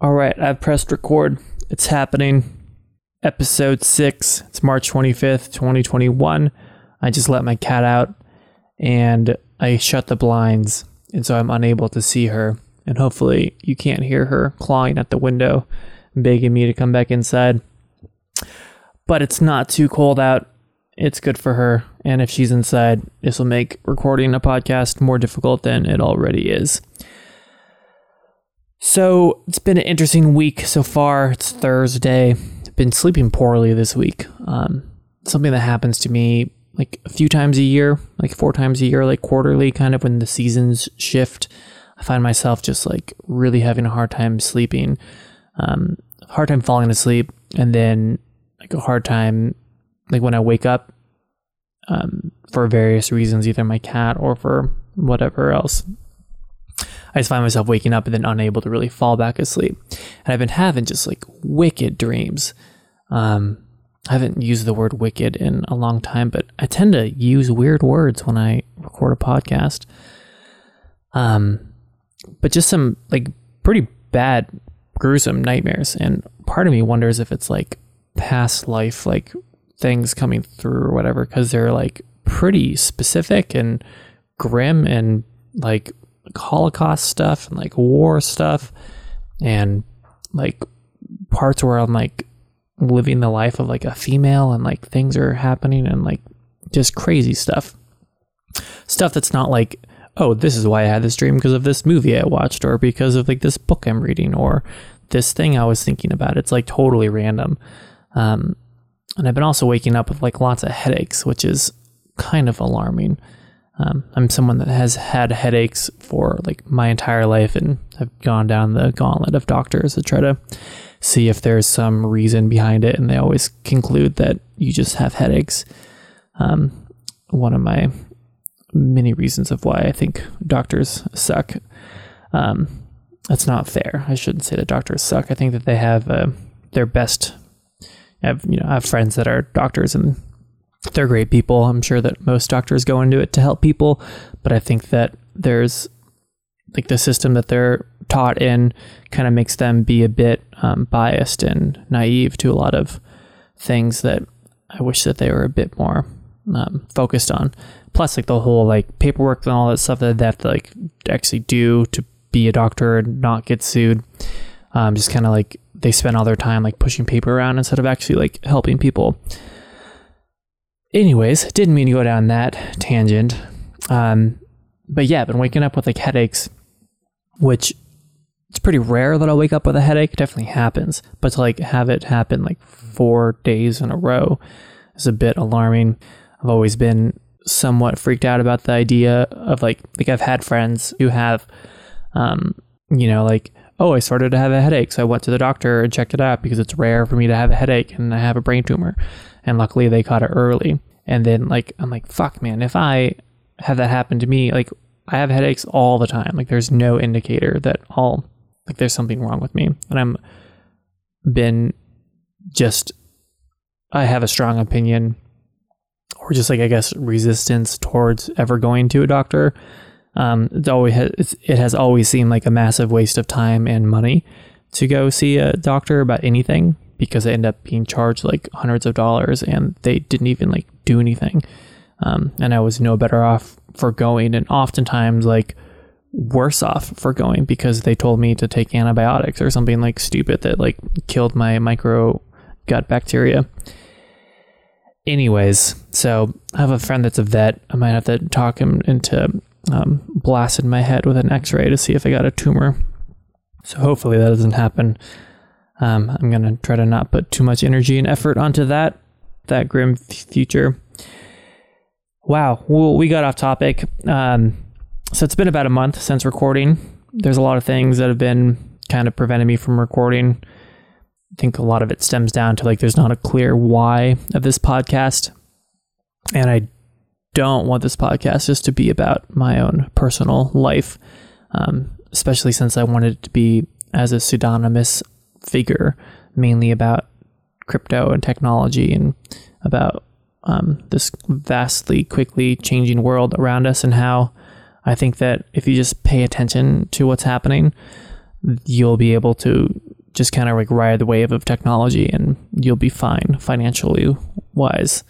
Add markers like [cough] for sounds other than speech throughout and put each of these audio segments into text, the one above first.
All right, I've pressed record. It's happening. Episode 6. It's March 25th, 2021. I just let my cat out and I shut the blinds, and so I'm unable to see her. And hopefully, you can't hear her clawing at the window, begging me to come back inside. But it's not too cold out. It's good for her. And if she's inside, this will make recording a podcast more difficult than it already is. So it's been an interesting week so far. It's Thursday. I've been sleeping poorly this week. Um, something that happens to me like a few times a year, like four times a year, like quarterly, kind of when the seasons shift. I find myself just like really having a hard time sleeping, um, hard time falling asleep, and then like a hard time like when I wake up um, for various reasons, either my cat or for whatever else. I just find myself waking up and then unable to really fall back asleep. And I've been having just like wicked dreams. Um, I haven't used the word wicked in a long time, but I tend to use weird words when I record a podcast. Um, but just some like pretty bad, gruesome nightmares. And part of me wonders if it's like past life, like things coming through or whatever, because they're like pretty specific and grim and like Holocaust stuff and like war stuff and like parts where I'm like living the life of like a female and like things are happening and like just crazy stuff. Stuff that's not like, oh, this is why I had this dream because of this movie I watched or because of like this book I'm reading or this thing I was thinking about. It's like totally random. Um, and I've been also waking up with like lots of headaches, which is kind of alarming. Um, I'm someone that has had headaches for like my entire life and have gone down the gauntlet of doctors to try to see if there's some reason behind it. And they always conclude that you just have headaches. Um, one of my many reasons of why I think doctors suck. Um, that's not fair. I shouldn't say that doctors suck. I think that they have uh, their best. I have you know I have friends that are doctors and they're great people. I'm sure that most doctors go into it to help people, but I think that there's like the system that they're taught in kind of makes them be a bit um, biased and naive to a lot of things that I wish that they were a bit more um, focused on. Plus, like the whole like paperwork and all that stuff that they have to like actually do to be a doctor and not get sued. Um, just kind of like they spend all their time like pushing paper around instead of actually like helping people. Anyways, didn't mean to go down that tangent. Um, but yeah, I've been waking up with like headaches, which it's pretty rare that I'll wake up with a headache. It definitely happens, but to like have it happen like four days in a row is a bit alarming. I've always been somewhat freaked out about the idea of like like I've had friends who have, um, you know, like oh I started to have a headache, so I went to the doctor and checked it out because it's rare for me to have a headache and I have a brain tumor and luckily they caught it early. And then like I'm like, fuck man, if I have that happen to me, like I have headaches all the time. Like there's no indicator that all like there's something wrong with me. And I'm been just I have a strong opinion or just like I guess resistance towards ever going to a doctor. Um, it's always has, it has always seemed like a massive waste of time and money to go see a doctor about anything because they end up being charged like hundreds of dollars and they didn't even like do anything. Um, and I was no better off for going, and oftentimes like worse off for going because they told me to take antibiotics or something like stupid that like killed my micro gut bacteria. Anyways, so I have a friend that's a vet. I might have to talk him into um, blasting my head with an X-ray to see if I got a tumor. So hopefully that doesn't happen. Um, I'm gonna try to not put too much energy and effort onto that that grim future. Wow, well, we got off topic. Um, so it's been about a month since recording. There's a lot of things that have been kind of preventing me from recording. I think a lot of it stems down to like there's not a clear why of this podcast, and I don't want this podcast just to be about my own personal life, um, especially since I wanted it to be as a pseudonymous figure, mainly about crypto and technology and about um, this vastly quickly changing world around us and how I think that if you just pay attention to what's happening, you'll be able to just kind of like ride the wave of technology and you'll be fine financially wise.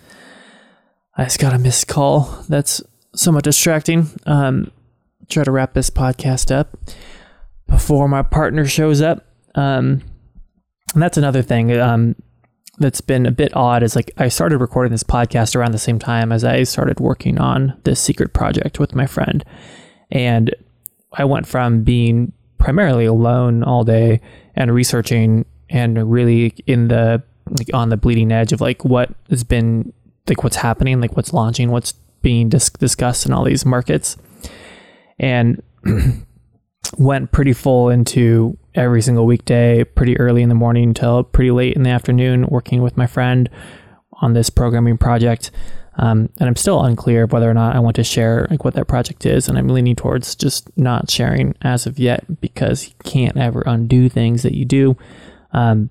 I just got a missed call. That's somewhat distracting. Um, try to wrap this podcast up before my partner shows up. Um, and that's another thing um, that's been a bit odd is like I started recording this podcast around the same time as I started working on this secret project with my friend. And I went from being primarily alone all day and researching and really in the like on the bleeding edge of like what has been like what's happening, like what's launching, what's being dis- discussed in all these markets. And [clears throat] went pretty full into every single weekday, pretty early in the morning until pretty late in the afternoon, working with my friend on this programming project. Um, and I'm still unclear whether or not I want to share like what that project is, and I'm leaning towards just not sharing as of yet because you can't ever undo things that you do. Um,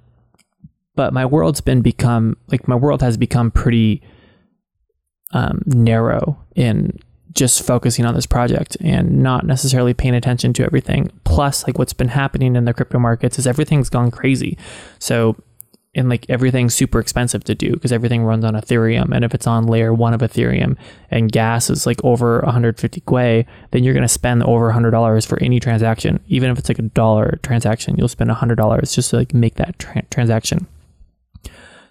but my world's been become like my world has become pretty um, narrow in just focusing on this project and not necessarily paying attention to everything. Plus, like what's been happening in the crypto markets is everything's gone crazy. So, and like everything's super expensive to do because everything runs on Ethereum. And if it's on layer one of Ethereum and gas is like over 150 Gwei, then you're going to spend over $100 for any transaction. Even if it's like a dollar transaction, you'll spend $100 just to like make that tra- transaction.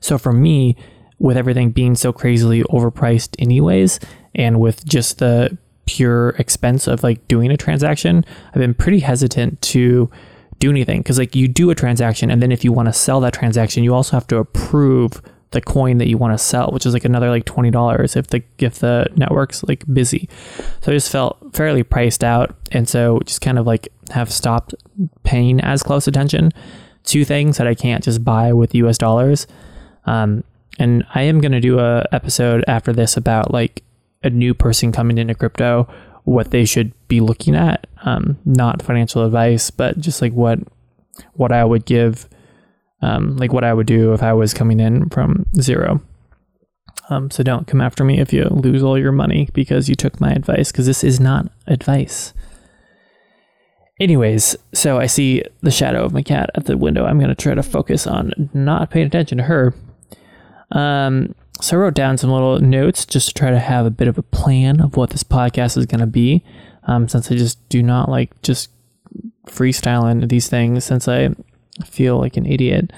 So for me, with everything being so crazily overpriced anyways, and with just the pure expense of like doing a transaction, I've been pretty hesitant to do anything because like you do a transaction and then if you want to sell that transaction, you also have to approve the coin that you want to sell, which is like another like twenty dollars if the if the network's like busy. So I just felt fairly priced out, and so just kind of like have stopped paying as close attention to things that I can't just buy with U.S. dollars. Um, and I am going to do a episode after this about like a new person coming into crypto, what they should be looking at. Um, not financial advice, but just like what what I would give, um, like what I would do if I was coming in from zero. Um, so don't come after me if you lose all your money because you took my advice, because this is not advice. Anyways, so I see the shadow of my cat at the window. I'm going to try to focus on not paying attention to her. Um, so I wrote down some little notes just to try to have a bit of a plan of what this podcast is going to be. Um, since I just do not like just freestyling these things, since I feel like an idiot.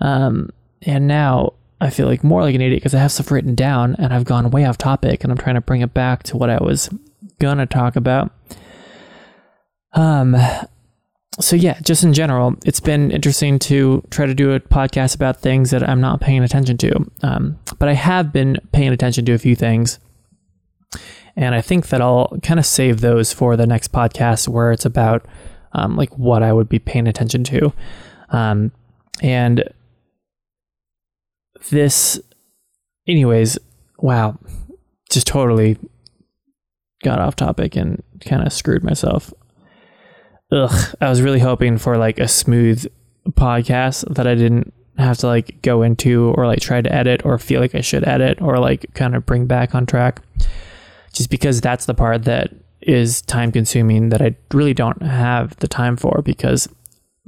Um, and now I feel like more like an idiot because I have stuff written down and I've gone way off topic and I'm trying to bring it back to what I was gonna talk about. Um, so yeah, just in general, it's been interesting to try to do a podcast about things that I'm not paying attention to. Um, but I have been paying attention to a few things, and I think that I'll kind of save those for the next podcast where it's about um, like what I would be paying attention to, um, and this, anyways. Wow, just totally got off topic and kind of screwed myself ugh, I was really hoping for like a smooth podcast that I didn't have to like go into or like try to edit or feel like I should edit or like kind of bring back on track. Just because that's the part that is time consuming that I really don't have the time for because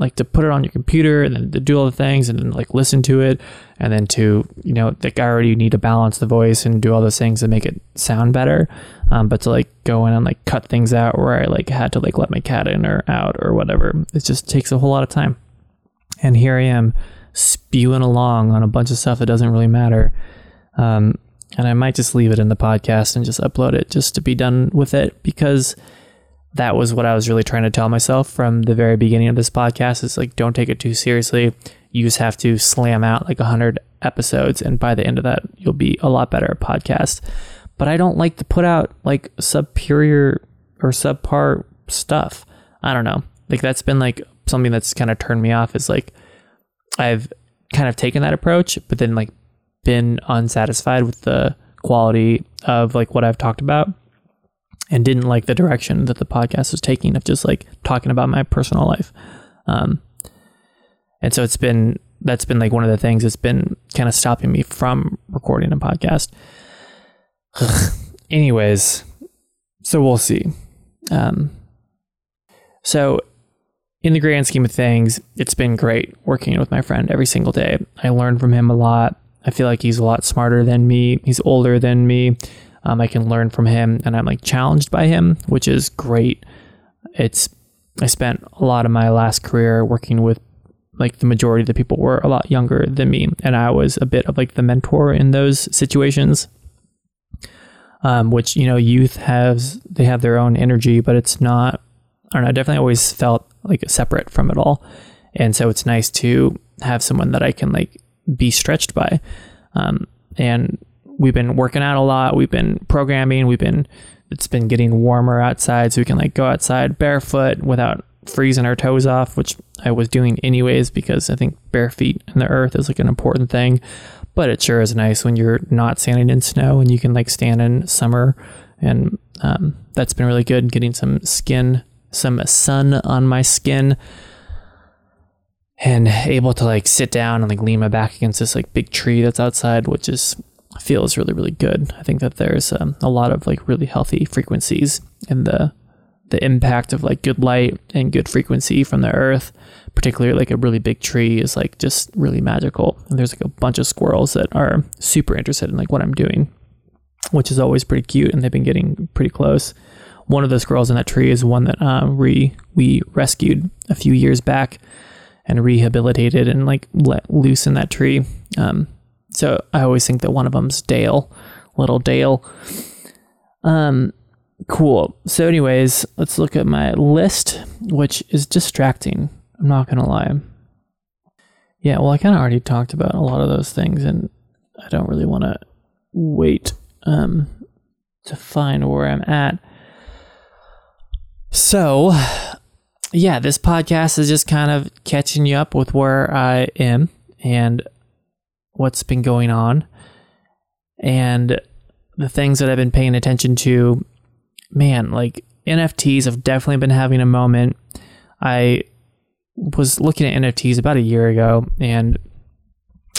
like to put it on your computer and then to do all the things and then like listen to it and then to you know like I already need to balance the voice and do all those things to make it sound better um, but to like go in and like cut things out where I like had to like let my cat in or out or whatever. It just takes a whole lot of time. And here I am spewing along on a bunch of stuff that doesn't really matter um, and I might just leave it in the podcast and just upload it just to be done with it because that was what I was really trying to tell myself from the very beginning of this podcast is like don't take it too seriously. You just have to slam out like 100 episodes and by the end of that you'll be a lot better at podcast. But I don't like to put out like superior or subpar stuff. I don't know. Like that's been like something that's kind of turned me off is like I've kind of taken that approach but then like been unsatisfied with the quality of like what I've talked about and didn't like the direction that the podcast was taking of just like talking about my personal life. Um, and so it's been that's been like one of the things that's been kind of stopping me from recording a podcast. [sighs] Anyways, so we'll see. Um, so in the grand scheme of things, it's been great working with my friend every single day. I learn from him a lot. I feel like he's a lot smarter than me. He's older than me. Um, I can learn from him, and I'm like challenged by him, which is great. It's I spent a lot of my last career working with like the majority of the people were a lot younger than me, and I was a bit of like the mentor in those situations. Um, which you know, youth has they have their own energy, but it's not. I don't know. I definitely always felt like separate from it all, and so it's nice to have someone that I can like be stretched by. Um, and we've been working out a lot. We've been programming. We've been it's been getting warmer outside, so we can like go outside barefoot without freezing our toes off, which I was doing anyways because I think bare feet in the earth is like an important thing. But it sure is nice when you're not standing in snow and you can like stand in summer, and um, that's been really good. Getting some skin, some sun on my skin, and able to like sit down and like lean my back against this like big tree that's outside, which is feels really really good. I think that there's um, a lot of like really healthy frequencies in the the impact of like good light and good frequency from the earth, particularly like a really big tree is like just really magical. And there's like a bunch of squirrels that are super interested in like what I'm doing, which is always pretty cute. And they've been getting pretty close. One of the squirrels in that tree is one that uh, we we rescued a few years back and rehabilitated and like let loose in that tree. Um, so I always think that one of them's Dale, little Dale. Um, cool. So, anyways, let's look at my list, which is distracting. I'm not gonna lie. Yeah, well, I kind of already talked about a lot of those things, and I don't really want to wait um, to find where I'm at. So, yeah, this podcast is just kind of catching you up with where I am and what's been going on and the things that I've been paying attention to. Man, like NFTs have definitely been having a moment. I was looking at NFTs about a year ago, and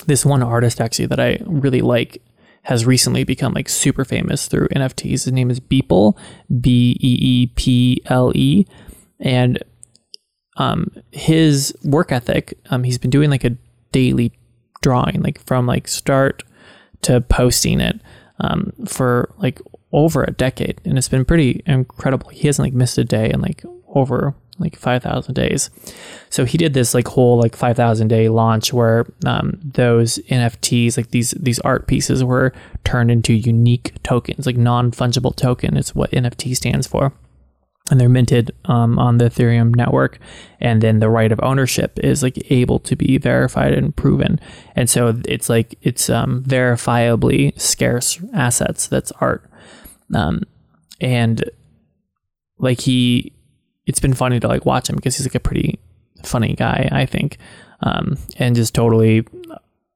this one artist actually that I really like has recently become like super famous through NFTs. His name is Beeple, B E E P L E, and um, his work ethic. Um, he's been doing like a daily drawing, like from like start to posting it um, for like over a decade, and it's been pretty incredible. He hasn't like missed a day in like over like 5,000 days. So he did this like whole like 5,000 day launch where um, those NFTs, like these these art pieces, were turned into unique tokens, like non fungible token is what NFT stands for and they're minted um, on the Ethereum network. And then the right of ownership is like able to be verified and proven. And so it's like it's um, verifiably scarce assets. That's art. Um, and like he, it's been funny to like watch him because he's like a pretty funny guy, I think, um, and just totally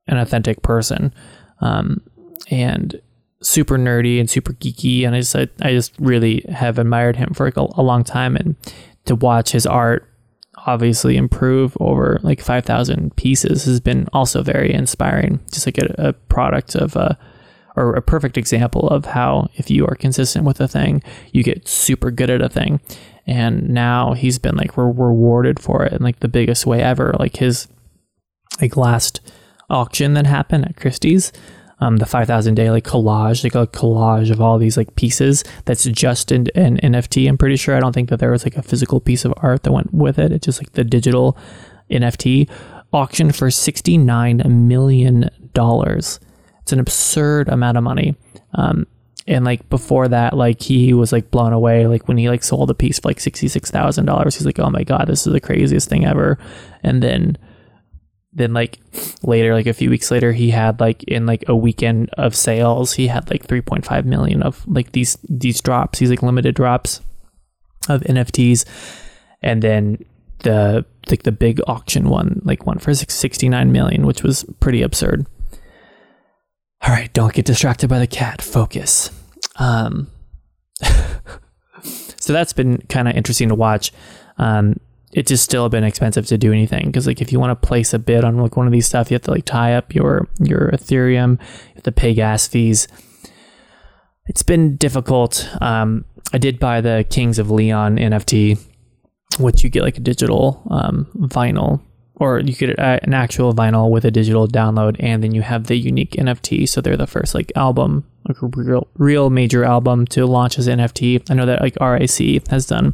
an authentic person. Um, and super nerdy and super geeky, and I just I, I just really have admired him for like a, a long time, and to watch his art obviously improve over like 5,000 pieces has been also very inspiring. Just like a, a product of, uh, or a perfect example of how if you are consistent with a thing, you get super good at a thing. And now he's been like re- rewarded for it in like the biggest way ever. Like his like last auction that happened at Christie's, um, the 5000 daily collage like a collage of all these like pieces. That's just in an nft i'm pretty sure. I don't think that there was like a physical piece of art that went with it. It's just like the digital nft auction for 69 million dollars. It's an absurd amount of money. Um, and like before that like he was like blown away. Like when he like sold a piece for like $66000 he's like oh my god this is the craziest thing ever. And then then like later like a few weeks later he had like in like a weekend of sales he had like 3.5 million of like these these drops these like limited drops of nfts and then the like the big auction one like one for 69 million which was pretty absurd. All right don't get distracted by the cat. Focus. Um [laughs] so that's been kind of interesting to watch. Um it's just still been expensive to do anything because like if you want to place a bid on like one of these stuff, you have to like tie up your your Ethereum, you have to pay gas fees. It's been difficult. Um, I did buy the Kings of Leon NFT, which you get like a digital um, vinyl or you get an actual vinyl with a digital download and then you have the unique nft so they're the first like album like real real major album to launch as nft i know that like RAC has done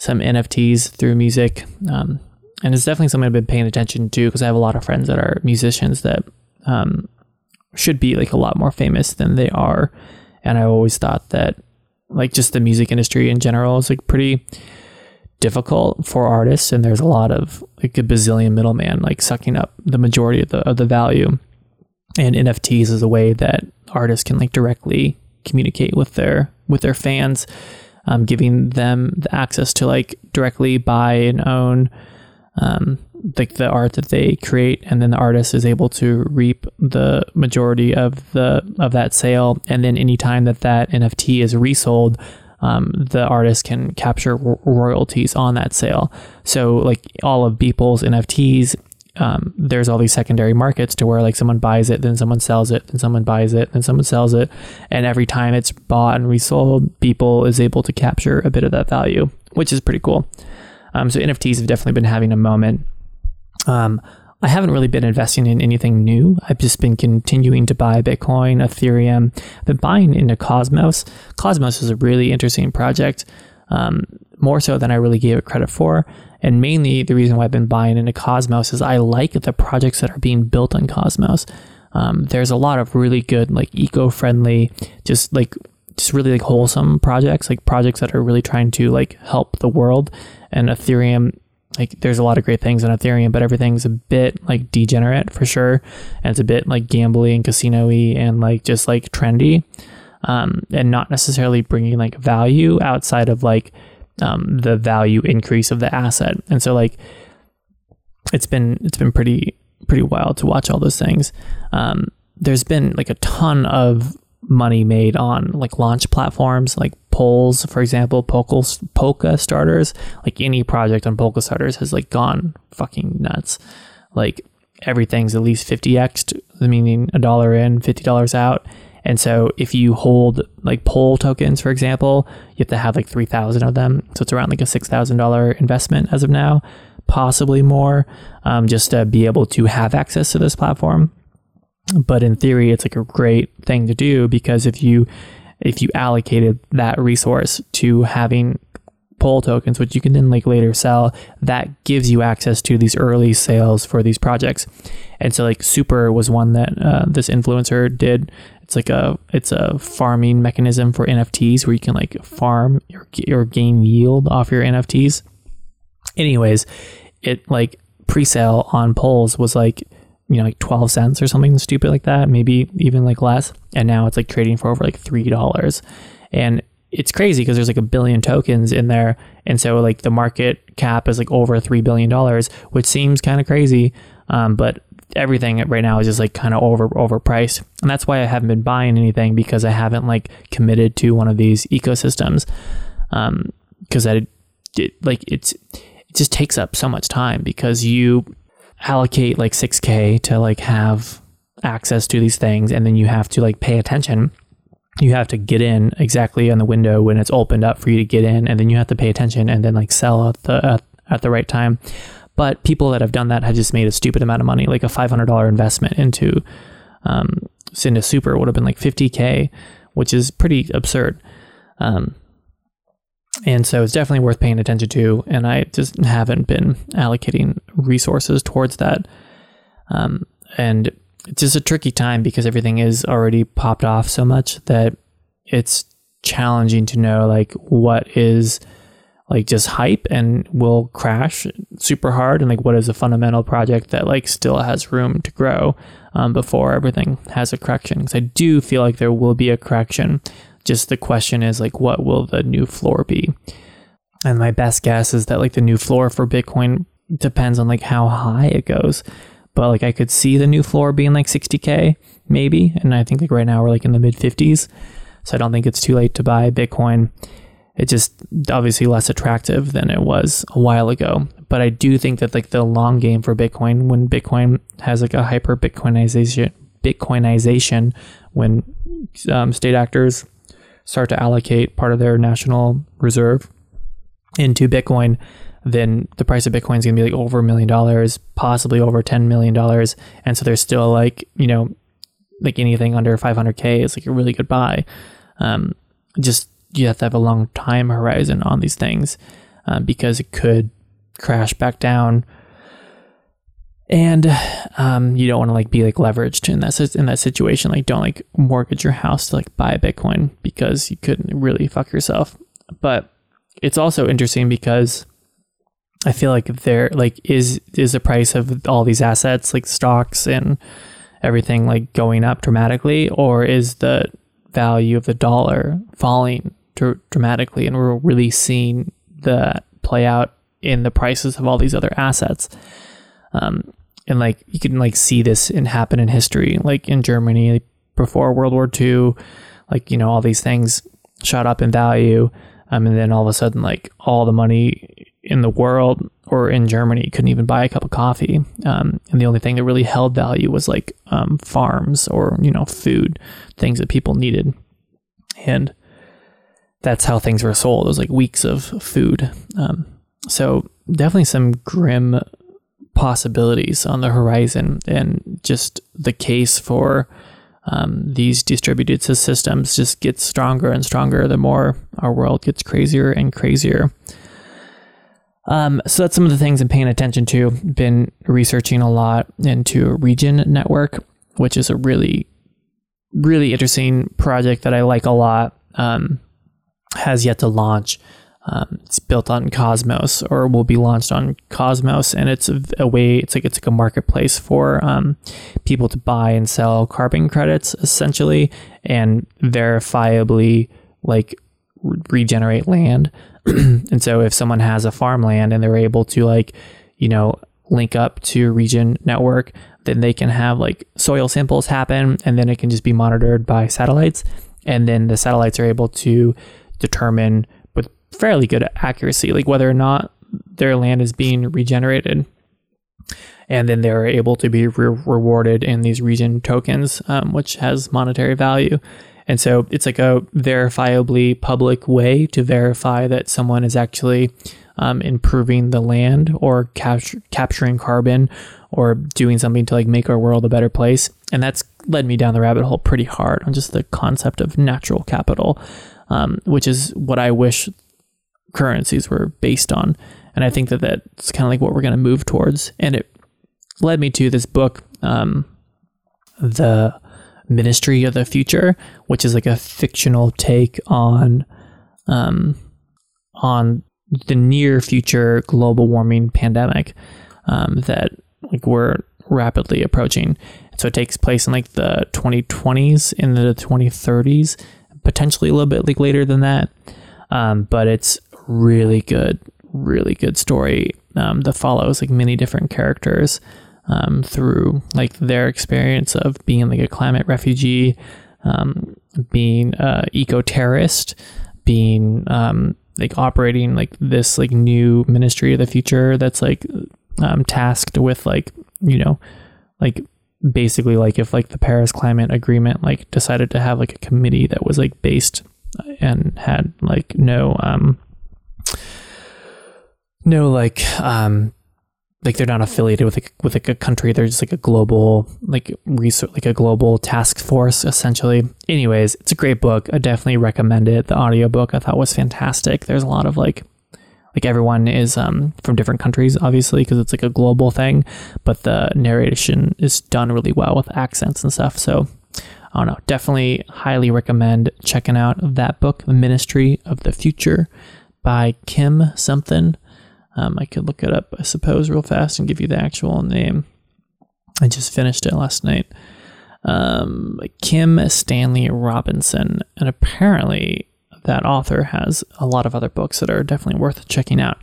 some nfts through music um, and it's definitely something i've been paying attention to because i have a lot of friends that are musicians that um, should be like a lot more famous than they are and i always thought that like just the music industry in general is like pretty difficult for artists and there's a lot of like a bazillion middleman like sucking up the majority of the of the value and NFTs is a way that artists can like directly communicate with their with their fans um, giving them the access to like directly buy and own um, like the art that they create and then the artist is able to reap the majority of the of that sale and then anytime that that nft is resold um, the artist can capture ro- royalties on that sale. So like all of Beeple's NFTs, um, there's all these secondary markets to where like someone buys it, then someone sells it, then someone buys it, then someone sells it, and every time it's bought and resold, Beeple is able to capture a bit of that value, which is pretty cool. Um, so NFTs have definitely been having a moment. Um, I haven't really been investing in anything new. I've just been continuing to buy Bitcoin, Ethereum. I've been buying into Cosmos. Cosmos is a really interesting project, um, more so than I really gave it credit for. And mainly the reason why I've been buying into Cosmos is I like the projects that are being built on Cosmos. Um, there's a lot of really good, like eco-friendly, just like just really like wholesome projects, like projects that are really trying to like help the world. And Ethereum like there's a lot of great things in Ethereum, but everything's a bit like degenerate for sure, and it's a bit like gambling, and casino-y, and like just like trendy, um, and not necessarily bringing like value outside of like um, the value increase of the asset. And so like it's been it's been pretty pretty wild to watch all those things. Um, there's been like a ton of money made on like launch platforms like polls for example polka, Polkastarters like any project on Polkastarters has like gone fucking nuts like everything's at least 50x meaning a dollar in $50 out and so if you hold like poll tokens for example you have to have like 3000 of them. So it's around like a $6000 investment as of now possibly more um, just to be able to have access to this platform. But in theory it's like a great thing to do because if you if you allocated that resource to having poll tokens which you can then like later sell that gives you access to these early sales for these projects. And so like super was one that uh, this influencer did it's like a it's a farming mechanism for nfts where you can like farm or, or gain yield off your nfts anyways it like pre-sale on polls was like you know, like 12 cents or something stupid like that, maybe even like less. And now it's like trading for over like $3. And it's crazy because there's like a billion tokens in there. And so like the market cap is like over $3 billion, which seems kind of crazy. Um, but everything right now is just like kind of over overpriced. And that's why I haven't been buying anything because I haven't like committed to one of these ecosystems. Um, because I it, like it's, it just takes up so much time because you allocate like 6k to like have access to these things and then you have to like pay attention you have to get in exactly on the window when it's opened up for you to get in and then you have to pay attention and then like sell at the at, at the right time but people that have done that have just made a stupid amount of money like a $500 investment into um into super would have been like 50k which is pretty absurd um and so it's definitely worth paying attention to. And I just haven't been allocating resources towards that. Um, and it's just a tricky time because everything is already popped off so much that it's challenging to know like what is like just hype and will crash super hard and like what is a fundamental project that like still has room to grow um, before everything has a correction because i do feel like there will be a correction just the question is like, what will the new floor be? And my best guess is that like the new floor for Bitcoin depends on like how high it goes. But like I could see the new floor being like 60k maybe, and I think like right now we're like in the mid 50s. So I don't think it's too late to buy Bitcoin. It's just obviously less attractive than it was a while ago. But I do think that like the long game for Bitcoin, when Bitcoin has like a hyper Bitcoinization, Bitcoinization, when um, state actors start to allocate part of their national reserve into Bitcoin, then the price of Bitcoin is going to be like over a million dollars, possibly over $10 million. And so there's still like, you know, like anything under 500K is like a really good buy. Um, just you have to have a long time horizon on these things uh, because it could crash back down. And um, you don't want to like be like leveraged in that in that situation. Like, don't like mortgage your house to like buy Bitcoin because you could really fuck yourself. But it's also interesting because I feel like there like is is the price of all these assets like stocks and everything like going up dramatically or is the value of the dollar falling dr- dramatically and we're really seeing that play out in the prices of all these other assets um, and like you can like see this in happen in history like in Germany before World War II like you know all these things shot up in value um, and then all of a sudden like all the money in the world or in Germany couldn't even buy a cup of coffee. Um, and the only thing that really held value was like um, farms or, you know, food, things that people needed. And that's how things were sold. It was like weeks of food. Um, so definitely some grim possibilities on the horizon and just the case for um, these distributed systems just gets stronger and stronger the more our world gets crazier and crazier. Um, so that's some of the things I'm paying attention to. Been researching a lot into Regen Network, which is a really, really interesting project that I like a lot. Um, has yet to launch. Um, it's built on Cosmos or will be launched on Cosmos, and it's a, a way. It's like it's like a marketplace for um, people to buy and sell carbon credits, essentially, and verifiably like re- regenerate land. [clears throat] and so if someone has a farmland and they're able to like, you know, link up to Regen Network, then they can have like soil samples happen and then it can just be monitored by satellites. And then the satellites are able to determine with fairly good accuracy, like whether or not their land is being regenerated. And then they're able to be re- rewarded in these Regen tokens, um, which has monetary value. And so it's like a verifiably public way to verify that someone is actually um, improving the land or capturing carbon or doing something to like make our world a better place. And that's led me down the rabbit hole pretty hard on just the concept of natural capital, um, which is what I wish currencies were based on. And I think that that's kind of like what we're going to move towards. And it led me to this book, um, the Ministry of the Future, which is like a fictional take on um, on the near future global warming pandemic um, that like we're rapidly approaching. So it takes place in like the 2020s in the 2030s, potentially a little bit like later than that. Um, but it's really good, really good story um, that follows like many different characters um, through like their experience of being like a climate refugee, um, being uh, eco terrorist, being um, like operating like this like new ministry of the future that's like um, tasked with like you know like basically like if like the Paris climate agreement like decided to have like a committee that was like based and had like no um no like um like they're not affiliated with like, with like a country. They're just like a global like research like a global task force essentially. Anyways it's a great book. I definitely recommend it. The audiobook i thought was fantastic. There's a lot of like like everyone is um, from different countries obviously because it's like a global thing but the narration is done really well with accents and stuff so i don't know definitely highly recommend checking out that book the ministry of the future by kim something um, I could look it up, I suppose, real fast and give you the actual name. I just finished it last night. Um, Kim Stanley Robinson. And apparently, that author has a lot of other books that are definitely worth checking out.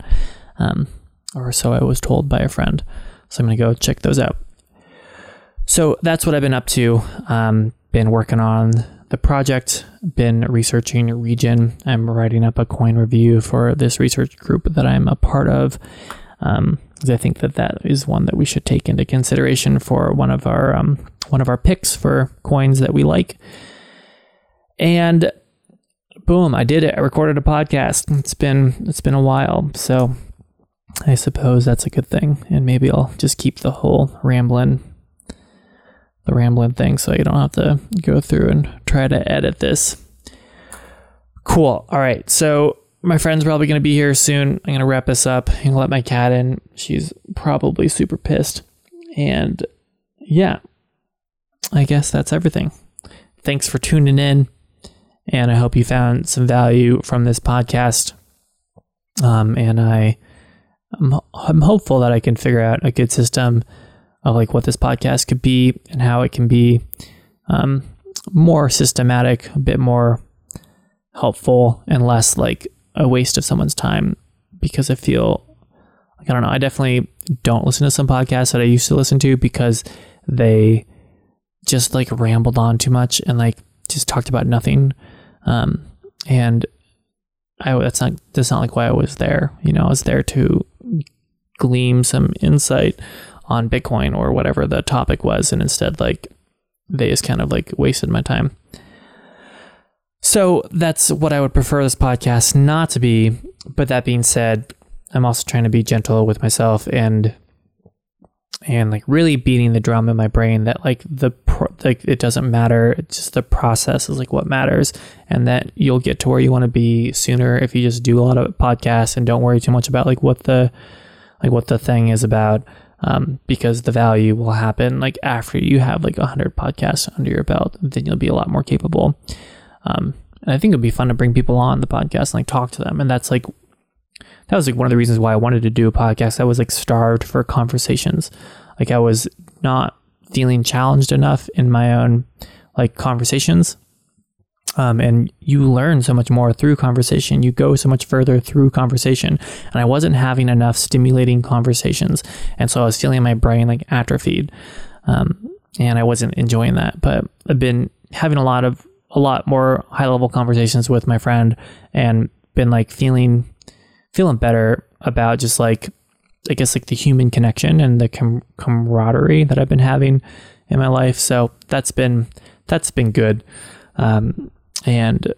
Um, or so I was told by a friend. So I'm going to go check those out. So that's what I've been up to. Um, been working on the project, been researching Regen. I'm writing up a coin review for this research group that I'm a part of. Um, I think that that is one that we should take into consideration for one of our um, one of our picks for coins that we like. And boom, I did it. I recorded a podcast. It's been it's been a while. So I suppose that's a good thing. And maybe I'll just keep the whole rambling the rambling thing so you don't have to go through and try to edit this. Cool. All right. So my friend's probably going to be here soon. I'm going to wrap this up. To let my cat in. She's probably super pissed. And yeah, I guess that's everything. Thanks for tuning in. And I hope you found some value from this podcast. Um, and I, I'm, I'm hopeful that I can figure out a good system of like what this podcast could be and how it can be um, more systematic, a bit more helpful, and less like a waste of someone's time. Because I feel like I don't know, I definitely don't listen to some podcasts that I used to listen to because they just like rambled on too much and like just talked about nothing. Um, and I that's not that's not like why I was there. You know, I was there to glean some insight on Bitcoin or whatever the topic was, and instead like they just kind of like wasted my time. So that's what I would prefer this podcast not to be. But that being said, I'm also trying to be gentle with myself and and like really beating the drum in my brain that like the pro- like it doesn't matter. It's just the process is like what matters and that you'll get to where you want to be sooner if you just do a lot of podcasts and don't worry too much about like what the like what the thing is about um, because the value will happen like after you have like 100 podcasts under your belt then you'll be a lot more capable. Um, and i think it'd be fun to bring people on the podcast and like talk to them and that's like that was like one of the reasons why i wanted to do a podcast i was like starved for conversations like i was not feeling challenged enough in my own like conversations um, and you learn so much more through conversation. You go so much further through conversation. And I wasn't having enough stimulating conversations. And so I was feeling my brain like atrophied. Um, and I wasn't enjoying that. But I've been having a lot of, a lot more high level conversations with my friend and been like feeling, feeling better about just like, I guess like the human connection and the com- camaraderie that I've been having in my life. So that's been, that's been good. Um, and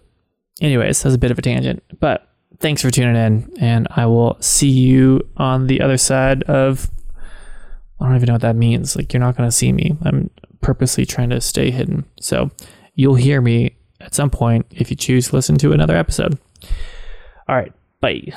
anyways, that's a bit of a tangent, but thanks for tuning in and I will see you on the other side of I don't even know what that means. Like you're not going to see me. I'm purposely trying to stay hidden. So you'll hear me at some point if you choose to listen to another episode. All right, bye.